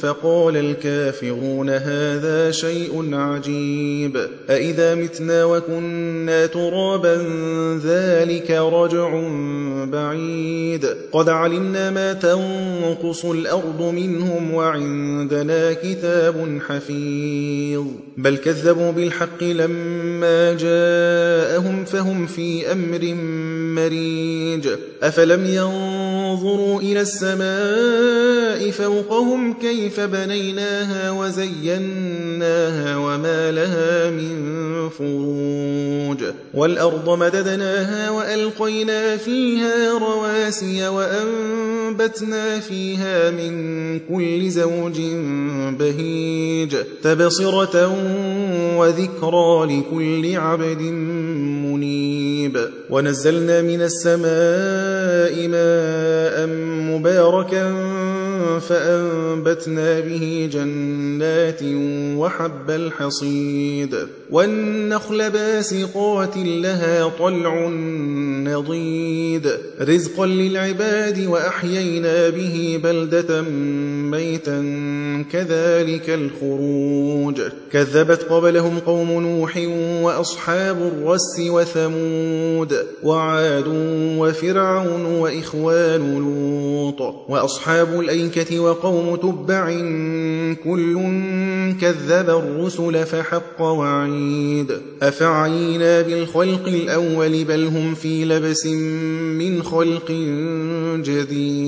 فقال الكافرون هذا شيء عجيب. أإذا متنا وكنا ترابا ذلك رجع بعيد. قد علمنا ما تنقص الأرض منهم وعندنا كتاب حفيظ. بل كذبوا بالحق لما جاءهم فهم في أمر مريج. أفلم ينظروا إلى السماء فوقهم كيف بنيناها وزيناها وما لها من فروج. والأرض مددناها وألقينا فيها رواسي وأنبتنا فيها من كل زوج بهيج. تبصرة وذكرى لكل عبد منيب. ونزلنا من السماء ماء مباركا فأنبتنا به جنات وحب الحصيد والنخل باسقات لها طلع نضيد رزقا للعباد وأحيينا به بلدة ميتا كذلك الخروج كذبت قبلهم قوم نوح وأصحاب الرس وثمود وعاد وفرعون وإخوان لوط وأصحاب الأيكة وقوم تبع كل كذب الرسل فحق وعيد. أفعينا بالخلق الأول بل هم في لبس من خلق جديد.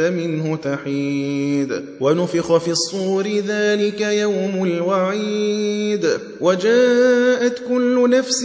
منه تحيد. ونفخ في الصور ذلك يوم الوعيد. وجاءت كل نفس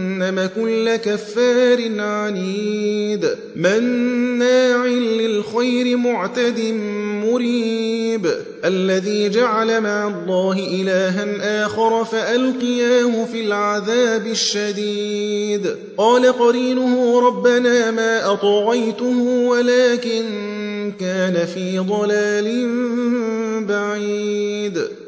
كل كفار عنيد. مناع للخير معتد مريب. الذي جعل مع الله إلها آخر فألقياه في العذاب الشديد. قال قرينه ربنا ما أطغيته ولكن كان في ضلال